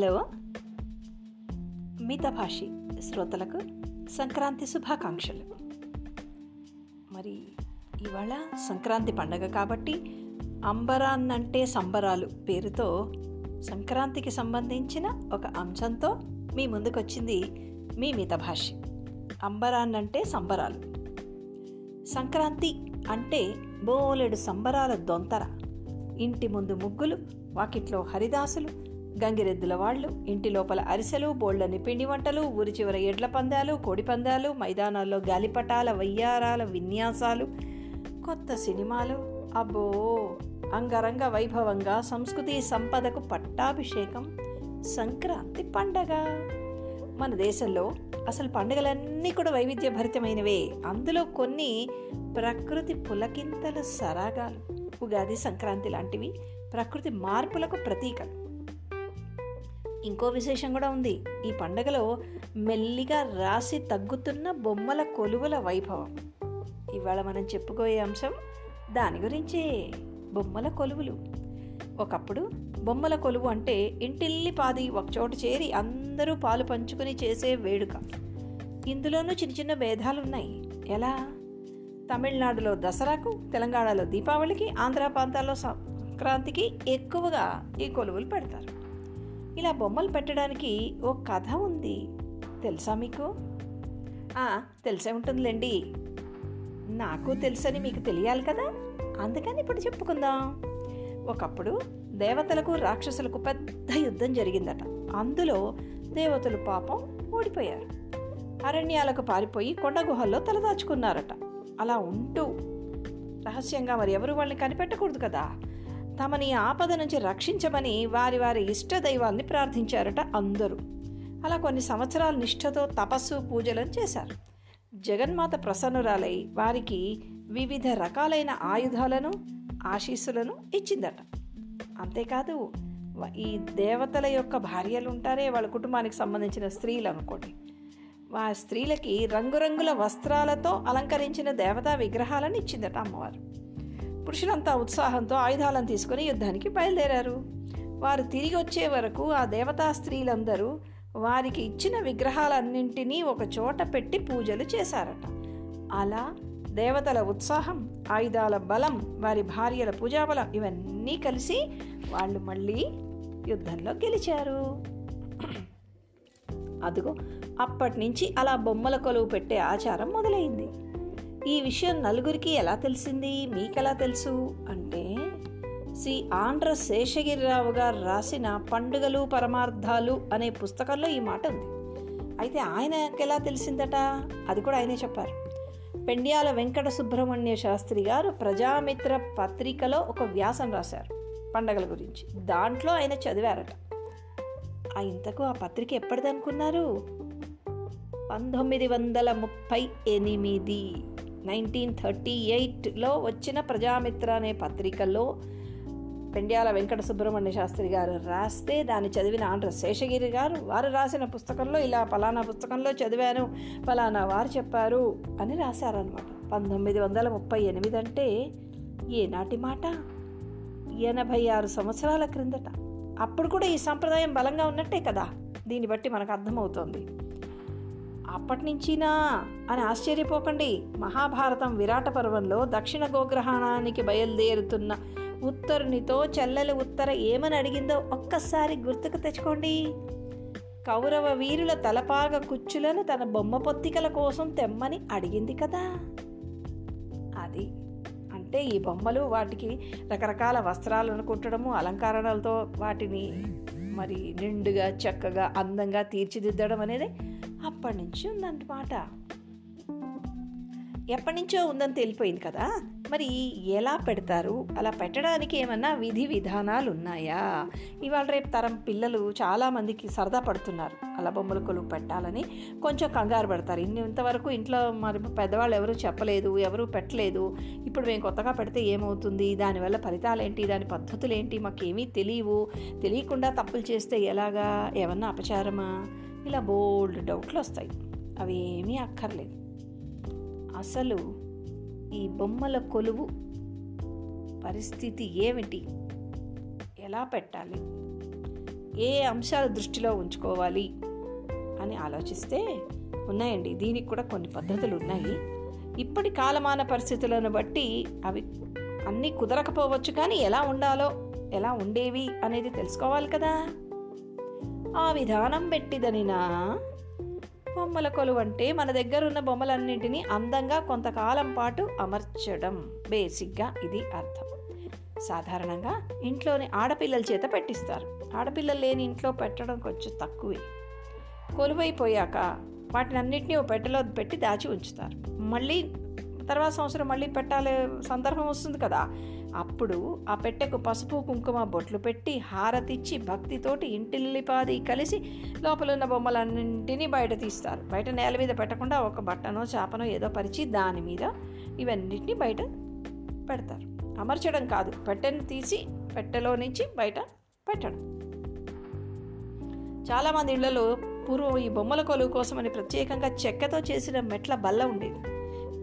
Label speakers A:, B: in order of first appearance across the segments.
A: Hello. మితభాషి శ్రోతలకు సంక్రాంతి శుభాకాంక్షలు. మరి ఇవాళ సంక్రాంతి పండగ కాబట్టి అంబరాన్నంటే సంబరాలు పేరుతో సంక్రాంతికి సంబంధించిన ఒక అంశంతో మీ ముందుకొచ్చింది మీ మితభాషి. అంబరాన్నంటే సంబరాలు. సంక్రాంతి అంటే బోలెడు సంబరాల దొంతర. ఇంటి ముందు ముగ్గులు వాకిట్లో హరిదాసులు గంగిరెద్దుల వాళ్ళు ఇంటి లోపల అరిసెలు బోళ్ళని పిండి వంటలు ఊరి చివర ఎడ్ల పందాలు కోడి పందాలు మైదానాల్లో గాలిపటాల వయ్యారాల విన్యాసాలు కొత్త సినిమాలు. అబ్బో! అంగరంగ వైభవంగా సంస్కృతి సంపదకు పట్టాభిషేకం సంక్రాంతి పండగ. మన దేశంలో అసలు పండుగలన్నీ కూడా వైవిధ్యభరితమైనవే. అందులో కొన్ని ప్రకృతి పులకింతల సరాగాలు. ఉగాది సంక్రాంతి లాంటివి ప్రకృతి మార్పులకు ప్రతీకలు. ఇంకో విశేషం కూడా ఉంది. ఈ పండగలో మెల్లిగా రాసి తగ్గుతున్న బొమ్మల కొలువుల వైభవం. ఇవాళ మనం చెప్పుకోయే అంశం దాని గురించే బొమ్మల కొలువులు. ఒకప్పుడు బొమ్మల కొలువు అంటే ఇంటిల్లి పాది ఒకచోట చేరి అందరూ పాలు పంచుకుని చేసే వేడుక. ఇందులోనూ చిన్న చిన్న భేదాలున్నాయి. ఎలా? తమిళనాడులో దసరాకు తెలంగాణలో దీపావళికి ఆంధ్ర ప్రాంతాల్లో సంక్రాంతికి ఎక్కువగా ఈ కొలువులు పెడతారు. ఇలా బొమ్మలు పెట్టడానికి ఓ కథ ఉంది. తెలుసా మీకు? తెలిసే ఉంటుందిలేండి. నాకు తెలుసని మీకు తెలియాలి కదా? అందుకని ఇప్పుడు చెప్పుకుందాం. ఒకప్పుడు దేవతలకు రాక్షసులకు పెద్ద యుద్ధం జరిగిందట. అందులో దేవతలు పాపం ఓడిపోయారు. అరణ్యాలకు పారిపోయి కొండ గుహల్లో తలదాచుకున్నారట. అలా ఉంటూ రహస్యంగా మరి ఎవరు వాళ్ళని కనిపెట్టకూడదు కదా? తమని ఆపద నుంచి రక్షించమని వారి వారి ఇష్ట దైవాల్ని ప్రార్థించారట అందరూ. అలా కొన్ని సంవత్సరాల నిష్ఠతో తపస్సు పూజలను చేశారు. జగన్మాత ప్రసన్నురాలై వారికి వివిధ రకాలైన ఆయుధాలను ఆశీస్సులను ఇచ్చిందట. అంతేకాదు ఈ దేవతల యొక్క భార్యలు ఉంటారే వాళ్ళ కుటుంబానికి సంబంధించిన స్త్రీలు అనుకోండి. ఆ స్త్రీలకి రంగురంగుల వస్త్రాలతో అలంకరించిన దేవతా విగ్రహాలను ఇచ్చిందట అమ్మవారు. పురుషులంతా ఉత్సాహంతో ఆయుధాలను తీసుకుని యుద్ధానికి బయలుదేరారు. వారు తిరిగి వచ్చే వరకు ఆ దేవతా స్త్రీలందరూ వారికి ఇచ్చిన విగ్రహాలన్నింటినీ ఒక చోట పెట్టి పూజలు చేశారట. అలా దేవతల ఉత్సాహం ఆయుధాల బలం వారి భార్యల పూజాబలం ఇవన్నీ కలిసి వాళ్ళు మళ్ళీ యుద్ధంలో గెలిచారు. అదిగో అప్పటి నుంచి అలా బొమ్మల కొలువు పెట్టే ఆచారం మొదలైంది. ఈ విషయం నలుగురికి ఎలా తెలిసింది? మీకెలా తెలుసు? అంటే శ్రీ ఆంధ్ర శేషగిరిరావు గారు రాసిన పండుగలు పరమార్థాలు అనే పుస్తకంలో ఈ మాట ఉంది. అయితే ఆయనకి ఎలా తెలిసిందట? అది కూడా ఆయనే చెప్పారు. పెండ్యాల వెంకట సుబ్రహ్మణ్య శాస్త్రి గారు ప్రజామిత్ర పత్రికలో ఒక వ్యాసం రాశారు పండగల గురించి. దాంట్లో ఆయన చదివారట. ఆ ఇంతకు ఆ పత్రిక ఎప్పటిదనుకున్నారు? పంతొమ్మిది వందల ముప్పై ఎనిమిది. నైన్టీన్ థర్టీ ఎయిట్లో వచ్చిన ప్రజామిత్ర అనే పత్రికలో పెండ్యాల వెంకట సుబ్రహ్మణ్య శాస్త్రి గారు రాస్తే దాన్ని చదివిన ఆంధ్ర శేషగిరి గారు వారు రాసిన పుస్తకంలో ఇలా ఫలానా పుస్తకంలో చదివాను ఫలానా వారు చెప్పారు అని రాశారనమాట పంతొమ్మిది వందల ముప్పై ఎనిమిది అంటే ఏనాటి మాట? ఎనభై ఆరు సంవత్సరాల క్రిందట. అప్పుడు కూడా ఈ సంప్రదాయం బలంగా ఉన్నట్టే కదా? దీన్ని బట్టి మనకు అర్థమవుతోంది. అప్పటి నుంచినా అని ఆశ్చర్యపోకండి. మహాభారతం విరాట పర్వంలో దక్షిణ గోగ్రహణానికి బయలుదేరుతున్న ఉత్తరునితో చెల్లెలు ఉత్తర ఏమని అడిగిందో ఒక్కసారి గుర్తుకు తెచ్చుకోండి. కౌరవ వీరుల తలపాగ కుచ్చులను తన బొమ్మ పొత్తికల కోసం తెమ్మని అడిగింది కదా. అది అంటే ఈ బొమ్మలు వాటికి రకరకాల వస్త్రాలను కుట్టడము అలంకరణలతో వాటిని మరి నిండుగా చక్కగా అందంగా తీర్చిదిద్దడం అనేది అప్పటి నుంచి ఉందన్నమాట ఎప్పటి నుంచో ఉందని తెలిపోయింది కదా. మరి ఎలా పెడతారు? అలా పెట్టడానికి ఏమన్నా విధి విధానాలు ఉన్నాయా? ఇవాళ రేపు తరం పిల్లలు చాలామందికి సరదా పడుతున్నారు. అలా బొమ్మల కొలువు పెట్టాలని కొంచెం కంగారు పడతారు. ఇన్ని ఇంతవరకు ఇంట్లో మరి పెద్దవాళ్ళు ఎవరు చెప్పలేదు ఎవరు పెట్టలేదు. ఇప్పుడు మేము కొత్తగా పెడితే ఏమవుతుంది? దానివల్ల ఫలితాలు ఏంటి? దాని పద్ధతులు ఏంటి? మాకేమీ తెలియవు. తెలియకుండా తప్పులు చేస్తే ఎలాగా? ఏమన్నా అపచారమా? ఇలా బోల్డ్ డౌట్లు వస్తాయి అవి ఏమీ అక్కర్లేదు. అసలు ఈ బొమ్మల కొలువు పరిస్థితి ఏమిటి? ఎలా పెట్టాలి? ఏ అంశాలు దృష్టిలో ఉంచుకోవాలి? అని ఆలోచిస్తే ఉన్నాయండి. దీనికి కూడా కొన్ని పద్ధతులు ఉన్నాయి. ఇప్పటి కాలమాన పరిస్థితులను బట్టి అవి అన్నీ కుదరకపోవచ్చు కానీ ఎలా ఉండాలో ఎలా ఉండేవి అనేది తెలుసుకోవాలి కదా. ఆ విధానం పెట్టిదనినా? బొమ్మల కొలువంటే మన దగ్గర ఉన్న బొమ్మలన్నింటినీ అందంగా కొంతకాలం పాటు అమర్చడం. బేసిక్గా ఇది అర్థం. సాధారణంగా ఇంట్లోని ఆడపిల్లల చేత పెట్టిస్తారు. ఆడపిల్లలు లేని ఇంట్లో పెట్టడం కొంచెం తక్కువే. కొలువైపోయాక వాటిని అన్నింటినీ ఓ పెట్టెలో పెట్టి దాచి ఉంచుతారు. మళ్ళీ తర్వాత సంవత్సరం మళ్ళీ పెట్టాలే సందర్భం వస్తుంది కదా. అప్పుడు ఆ పెట్టెకు పసుపు కుంకుమ బొట్లు పెట్టి హారతిచ్చి భక్తితోటి ఇంటిల్లిపాది కలిసి లోపల ఉన్న బొమ్మలన్నింటినీ బయట తీస్తారు. బయట నేల మీద పెట్టకుండా ఒక బట్టనో చేపనో ఏదో పరిచి దాని మీద ఇవన్నిటిని బయట పెడతారు. అమర్చడం కాదు పెట్టెను తీసి పెట్టెలో నుంచి బయట పెట్టడం. చాలామంది ఇళ్ళలో పూర్వం ఈ బొమ్మల కొలువు కోసమని ప్రత్యేకంగా చెక్కతో చేసిన మెట్ల బల్ల ఉండేది.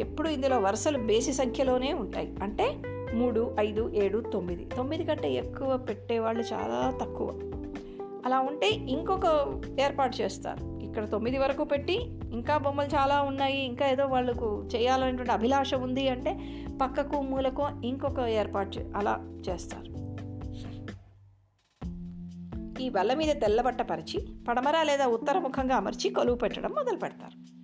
A: ఎప్పుడు ఇందులో వరుసలు బేసి సంఖ్యలోనే ఉంటాయి. అంటే మూడు ఐదు ఏడు తొమ్మిది. తొమ్మిది కంటే ఎక్కువ పెట్టేవాళ్ళు చాలా తక్కువ. అలా ఉంటే ఇంకొక ఏర్పాటు చేస్తారు. ఇక్కడ తొమ్మిది వరకు పెట్టి ఇంకా బొమ్మలు చాలా ఉన్నాయి ఇంకా ఏదో వాళ్ళకు చేయాలనేటువంటి అభిలాష ఉంది అంటే పక్కకు మూలకు ఇంకొక ఏర్పాటు అలా చేస్తారు. ఈ బల్ల మీద తెల్లబట్ట పరిచి పడమర లేదా ఉత్తరముఖంగా అమర్చి కొలువు పెట్టడం మొదలు పెడతారు.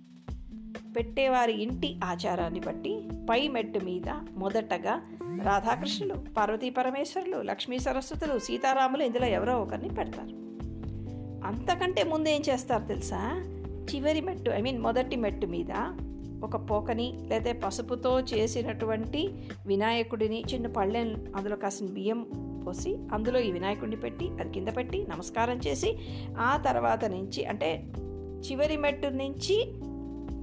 A: పెట్టేవారి ఇంటి ఆచారాన్ని బట్టి పై మెట్టు మీద మొదటగా రాధాకృష్ణులు పార్వతీ పరమేశ్వరులు లక్ష్మీ సరస్వతులు సీతారాములు ఇందులో ఎవరో ఒకరిని పెడతారు. అంతకంటే ముందు ఏం చేస్తారు తెలుసా? చివరి మెట్టు ఐ మీన్ మొదటి మెట్టు మీద ఒక పోకని లేదా పసుపుతో చేసినటువంటి వినాయకుడిని చిన్న పళ్ళెం అందులో కాసిన బియ్యం పోసి అందులో ఈ వినాయకుడిని పెట్టి అది కింద పెట్టి నమస్కారం చేసి ఆ తర్వాత నుంచి అంటే చివరి మెట్టు నుంచి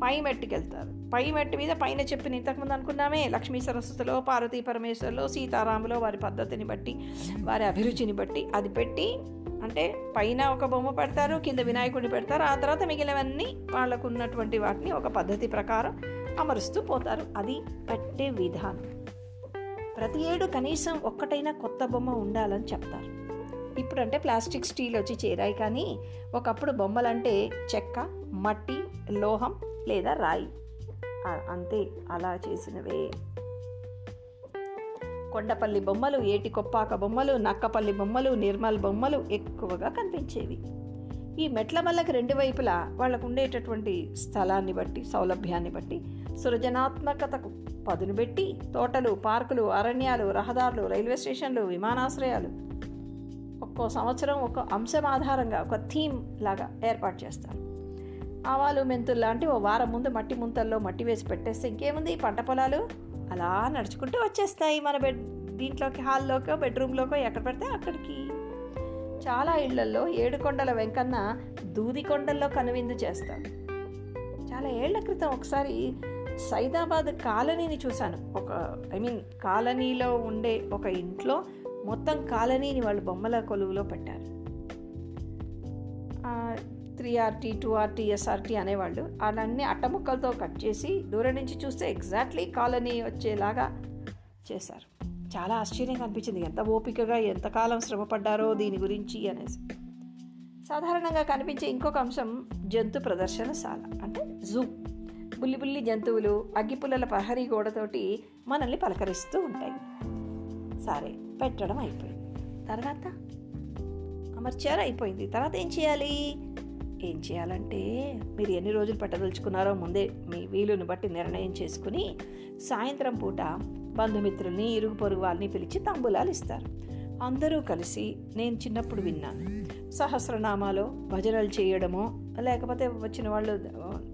A: పై మెట్టుకి వెళ్తారు పై మెట్టు మీద పైన చెప్పిన ఇంతకుముందు అనుకున్నామే లక్ష్మీ సరస్వతిలో పార్వతీ పరమేశ్వరులో సీతారాములో వారి పద్ధతిని బట్టి వారి అభిరుచిని బట్టి అది పెట్టి అంటే పైన ఒక బొమ్మ పెడతారు కింద వినాయకుడిని పెడతారు ఆ తర్వాత మిగిలినవన్నీ వాళ్ళకు ఉన్నటువంటి వాటిని ఒక పద్ధతి ప్రకారం అమరుస్తూ పోతారు. అది పెట్టే విధానం. ప్రతి ఏడు కనీసం ఒక్కటైనా కొత్త బొమ్మ ఉండాలని చెప్తారు. ఇప్పుడంటే ప్లాస్టిక్ స్టీల్ వచ్చి చేరాయి కానీ ఒకప్పుడు బొమ్మలంటే చెక్క మట్టి లోహం లేదా రాయి. అంతే అలా చేసినవే. కొండపల్లి బొమ్మలు ఏటి కొప్పాక బొమ్మలు నక్కపల్లి బొమ్మలు నిర్మల్ బొమ్మలు ఎక్కువగా కనిపించేవి. ఈ మెట్ల మల్లకి రెండు వైపులా వాళ్ళకు ఉండేటటువంటి స్థలాన్ని బట్టి సౌలభ్యాన్ని బట్టి సృజనాత్మకతకు పదును పెట్టి తోటలు పార్కులు అరణ్యాలు రహదారులు రైల్వే స్టేషన్లు విమానాశ్రయాలు ఒక్కో సంవత్సరం ఒక అంశం ఆధారంగా ఒక థీమ్ లాగా ఏర్పాటు చేస్తారు. ఆవాలు మెంతులు లాంటి ఓ వారం ముందు మట్టి ముంతల్లో మట్టి వేసి పెట్టేస్తే ఇంకేముంది? పంట పొలాలు అలా నడుచుకుంటూ వచ్చేస్తాయి మన బెడ్ దీంట్లోకి హాల్లోకో బెడ్రూమ్లోకో ఎక్కడ పెడితే అక్కడికి. చాలా ఇళ్ళలో ఏడుకొండల వెంకన్న దూది కొండల్లో కనువిందు చేస్తాడు. చాలా ఏళ్ళ క్రితం ఒకసారి సైదాబాద్ కాలనీని చూశాను. ఒక ఐ మీన్ కాలనీలో ఉండే ఒక ఇంట్లో మొత్తం కాలనీని వాళ్ళు బొమ్మల కొలువులో పెట్టారు. Three RT two RT SRT అనేవాళ్ళు. అలాన్ని అట్టముక్కలతో కట్ చేసి దూరం నుంచి చూస్తే ఎగ్జాక్ట్లీ కాలనీ వచ్చేలాగా చేశారు. చాలా ఆశ్చర్యంగా అనిపించింది. ఎంత ఓపికగా ఎంతకాలం శ్రమపడ్డారో దీని గురించి అనేసి. సాధారణంగా కనిపించే ఇంకొక అంశం జంతు ప్రదర్శనశాల. అంటే జూ. బుల్లి బుల్లి జంతువులు అగ్గిపుల్లల ప్రహరీ గోడతోటి మనల్ని పలకరిస్తూ ఉంటాయి. సరే పెట్టడం అయిపోయింది. తర్వాత అమర్చారు అయిపోయింది. తర్వాత ఏం చేయాలి? ఏం చేయాలంటే మీరు ఎన్ని రోజులు పెట్టదలుచుకున్నారో ముందే మీ వీలుని బట్టి నిర్ణయం చేసుకుని సాయంత్రం పూట బంధుమిత్రుల్ని ఇరుగు పొరుగు వాళ్ళని పిలిచి తంబులాలు ఇస్తారు. అందరూ కలిసి నేను చిన్నప్పుడు విన్నాను. సహస్రనామాలో భజనలు చేయడమో లేకపోతే వచ్చిన వాళ్ళు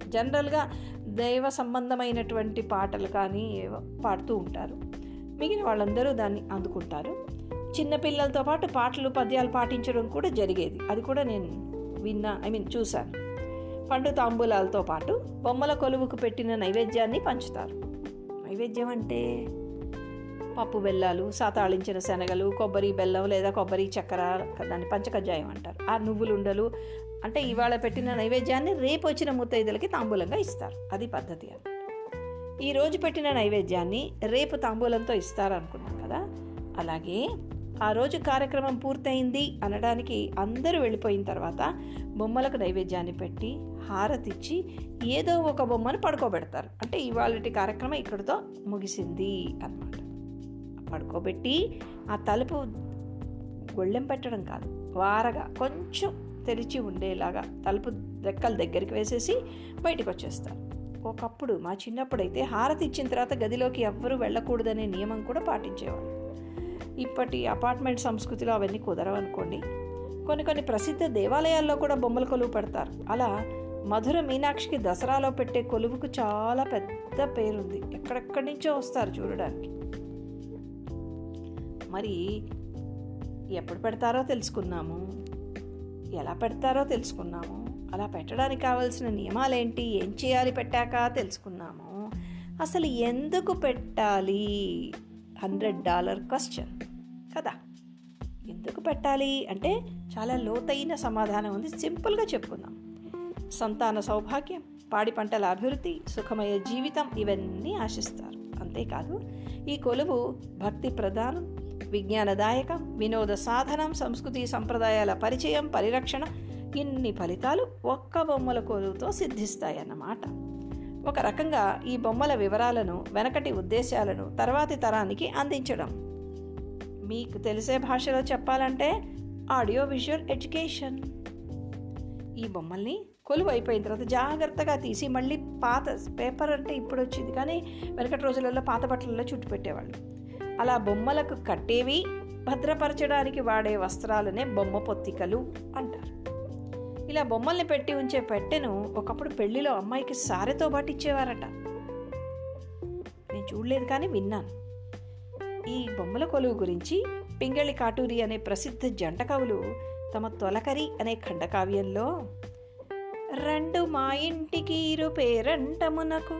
A: జనరల్గా దైవ సంబంధమైనటువంటి పాటలు కానీ పాడుతూ ఉంటారు. మిగిలిన వాళ్ళందరూ దాన్ని అందుకుంటారు. చిన్నపిల్లలతో పాటు పాటలు పద్యాలు పాటించడం కూడా జరిగేది. అది కూడా నేను విన్నా ఐ మీన్ చూశాను పండు తాంబూలాలతో పాటు బొమ్మల కొలువుకు పెట్టిన నైవేద్యాన్ని పంచుతారు. నైవేద్యం అంటే పప్పు బెల్లాలు సాతాళించిన శనగలు కొబ్బరి బెల్లం లేదా కొబ్బరి చక్కెర దాన్ని పంచకజ్జాయం అంటారు. ఆ నువ్వులు ఉండలు అంటే ఇవాళ పెట్టిన నైవేద్యాన్ని రేపు వచ్చిన ముత్తైదులకి తాంబూలంగా ఇస్తారు. అది పద్ధతి అని ఈరోజు పెట్టిన నైవేద్యాన్ని రేపు తాంబూలంతో ఇస్తారనుకున్నాం కదా? అలాగే ఆ రోజు కార్యక్రమం పూర్తయింది అనడానికి అందరూ వెళ్ళిపోయిన తర్వాత బొమ్మలకు నైవేద్యాన్ని పెట్టి హారతిచ్చి ఏదో ఒక బొమ్మను పడుకోబెడతారు. అంటే ఇవాళటి కార్యక్రమం ఇక్కడితో ముగిసింది అన్నమాట. పడుకోబెట్టి ఆ తలుపు గొళ్ళెం పెట్టడం కాదు వారగా కొంచెం తెరిచి ఉండేలాగా తలుపు రెక్కల దగ్గరికి వేసేసి బయటకు వచ్చేస్తారు ఒకప్పుడు మా చిన్నప్పుడైతే హారతి ఇచ్చిన తర్వాత గదిలోకి ఎవ్వరూ వెళ్ళకూడదనే నియమం కూడా పాటించేవాళ్ళు. ఇప్పటి అపార్ట్మెంట్ సంస్కృతిలో అవన్నీ కుదరవనుకోండి. కొన్ని కొన్ని ప్రసిద్ధ దేవాలయాల్లో కూడా బొమ్మల కొలువు పెడతారు. అలా మధుర మీనాక్షికి దసరాలో పెట్టే కొలువుకు చాలా పెద్ద పేరుంది. ఎక్కడెక్కడి నుంచో వస్తారు చూడడానికి. మరి ఎప్పుడు పెడతారో తెలుసుకున్నాము. ఎలా పెడతారో తెలుసుకున్నాము. అలా పెట్టడానికి కావాల్సిన నియమాలేంటి? ఏం చేయాలి పెట్టాక తెలుసుకున్నాము. అసలు ఎందుకు పెట్టాలి? Hundred dollar question. కదా? ఎందుకు పెట్టాలి? అంటే చాలా లోతైన సమాధానం ఉంది. సింపుల్గా చెప్పుకుందాం. సంతాన సౌభాగ్యం పాడి పంటల అభివృద్ధి సుఖమయ జీవితం ఇవన్నీ ఆశిస్తారు. అంతేకాదు ఈ కొలువు భక్తి ప్రధానం విజ్ఞానదాయకం వినోద సాధనం సంస్కృతి సంప్రదాయాల పరిచయం పరిరక్షణ ఇన్ని ఫలితాలు ఒక్క బొమ్మల కొలువుతో సిద్ధిస్తాయన్నమాట. ఒక రకంగా ఈ బొమ్మల వివరాలను వెనకటి ఉద్దేశాలను తర్వాతి తరానికి అందించడం మీకు తెలిసే భాషలో చెప్పాలంటే ఆడియో విజువల్ ఎడ్యుకేషన్. ఈ బొమ్మల్ని కొలువు అయిపోయిన తర్వాత జాగ్రత్తగా తీసి మళ్ళీ పాత పేపర్ అంటే ఇప్పుడు వచ్చింది కానీ వెనకటి రోజులలో పాత బట్టలలో చుట్టు పెట్టేవాళ్ళు. అలా బొమ్మలకు కట్టేవి భద్రపరచడానికి వాడే వస్త్రాలనే బొమ్మ పొత్తికలు అంటారు. ఇలా బొమ్మల్ని పెట్టి ఉంచే పెట్టెను ఒకప్పుడు పెళ్ళిలో అమ్మాయికి సారెతో పాటు ఇచ్చేవారట. నేను చూడలేదు కానీ విన్నాను. ఈ బొమ్మల కొలువు గురించి పింగళి కాటూరి అనే ప్రసిద్ధ జంట కవులు తమ తొలకరి అనే ఖండకావ్యంలో రెండు మా ఇంటికి ఇరు పేరంటమునకు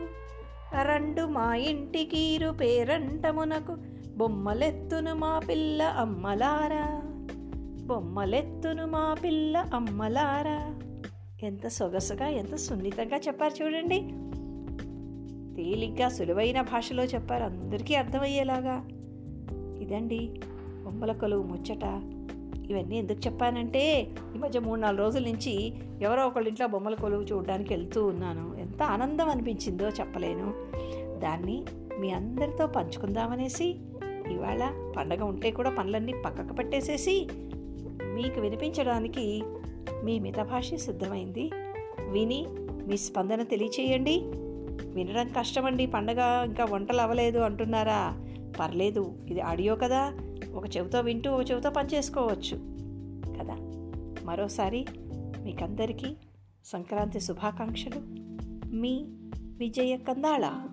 A: రెండు మా ఇంటికి ఇరు పేరంటమునకు బొమ్మలెత్తును మా పిల్ల అమ్మలారా బొమ్మలెత్తును మా పిల్ల అమ్మలారా. ఎంత సొగసుగా ఎంత సున్నితంగా చెప్పారు చూడండి. తేలిగ్గా సులువైన భాషలో చెప్పారు. అందరికీ అర్థమయ్యేలాగా. ఇదండి బొమ్మల కొలువు ముచ్చట ఇవన్నీ ఎందుకు చెప్పానంటే ఈ మధ్య మూడు నాలుగు రోజుల నుంచి ఎవరో ఒకళ్ళ ఇంట్లో బొమ్మల కొలువు చూడడానికి వెళ్తూ ఉన్నాను. ఎంత ఆనందం అనిపించిందో చెప్పలేను. దాన్ని మీ అందరితో పంచుకుందామనేసి ఇవాళ పండగ ఉంటే కూడా పనులన్నీ పక్కకు పెట్టేసేసి మీకు వినిపించడానికి మీ మితభాష సిద్ధమైంది. విని మీ స్పందన తెలియచేయండి. వినడం కష్టమండి. పండగ ఇంకా వంటలు అవ్వలేదు అంటున్నారా? పర్లేదు ఇది ఆడియో కదా. ఒక చెవితో వింటూ ఒక చెవితో పనిచేసుకోవచ్చు కదా? మరోసారి మీకందరికీ సంక్రాంతి శుభాకాంక్షలు. మీ విజయ కందాళ.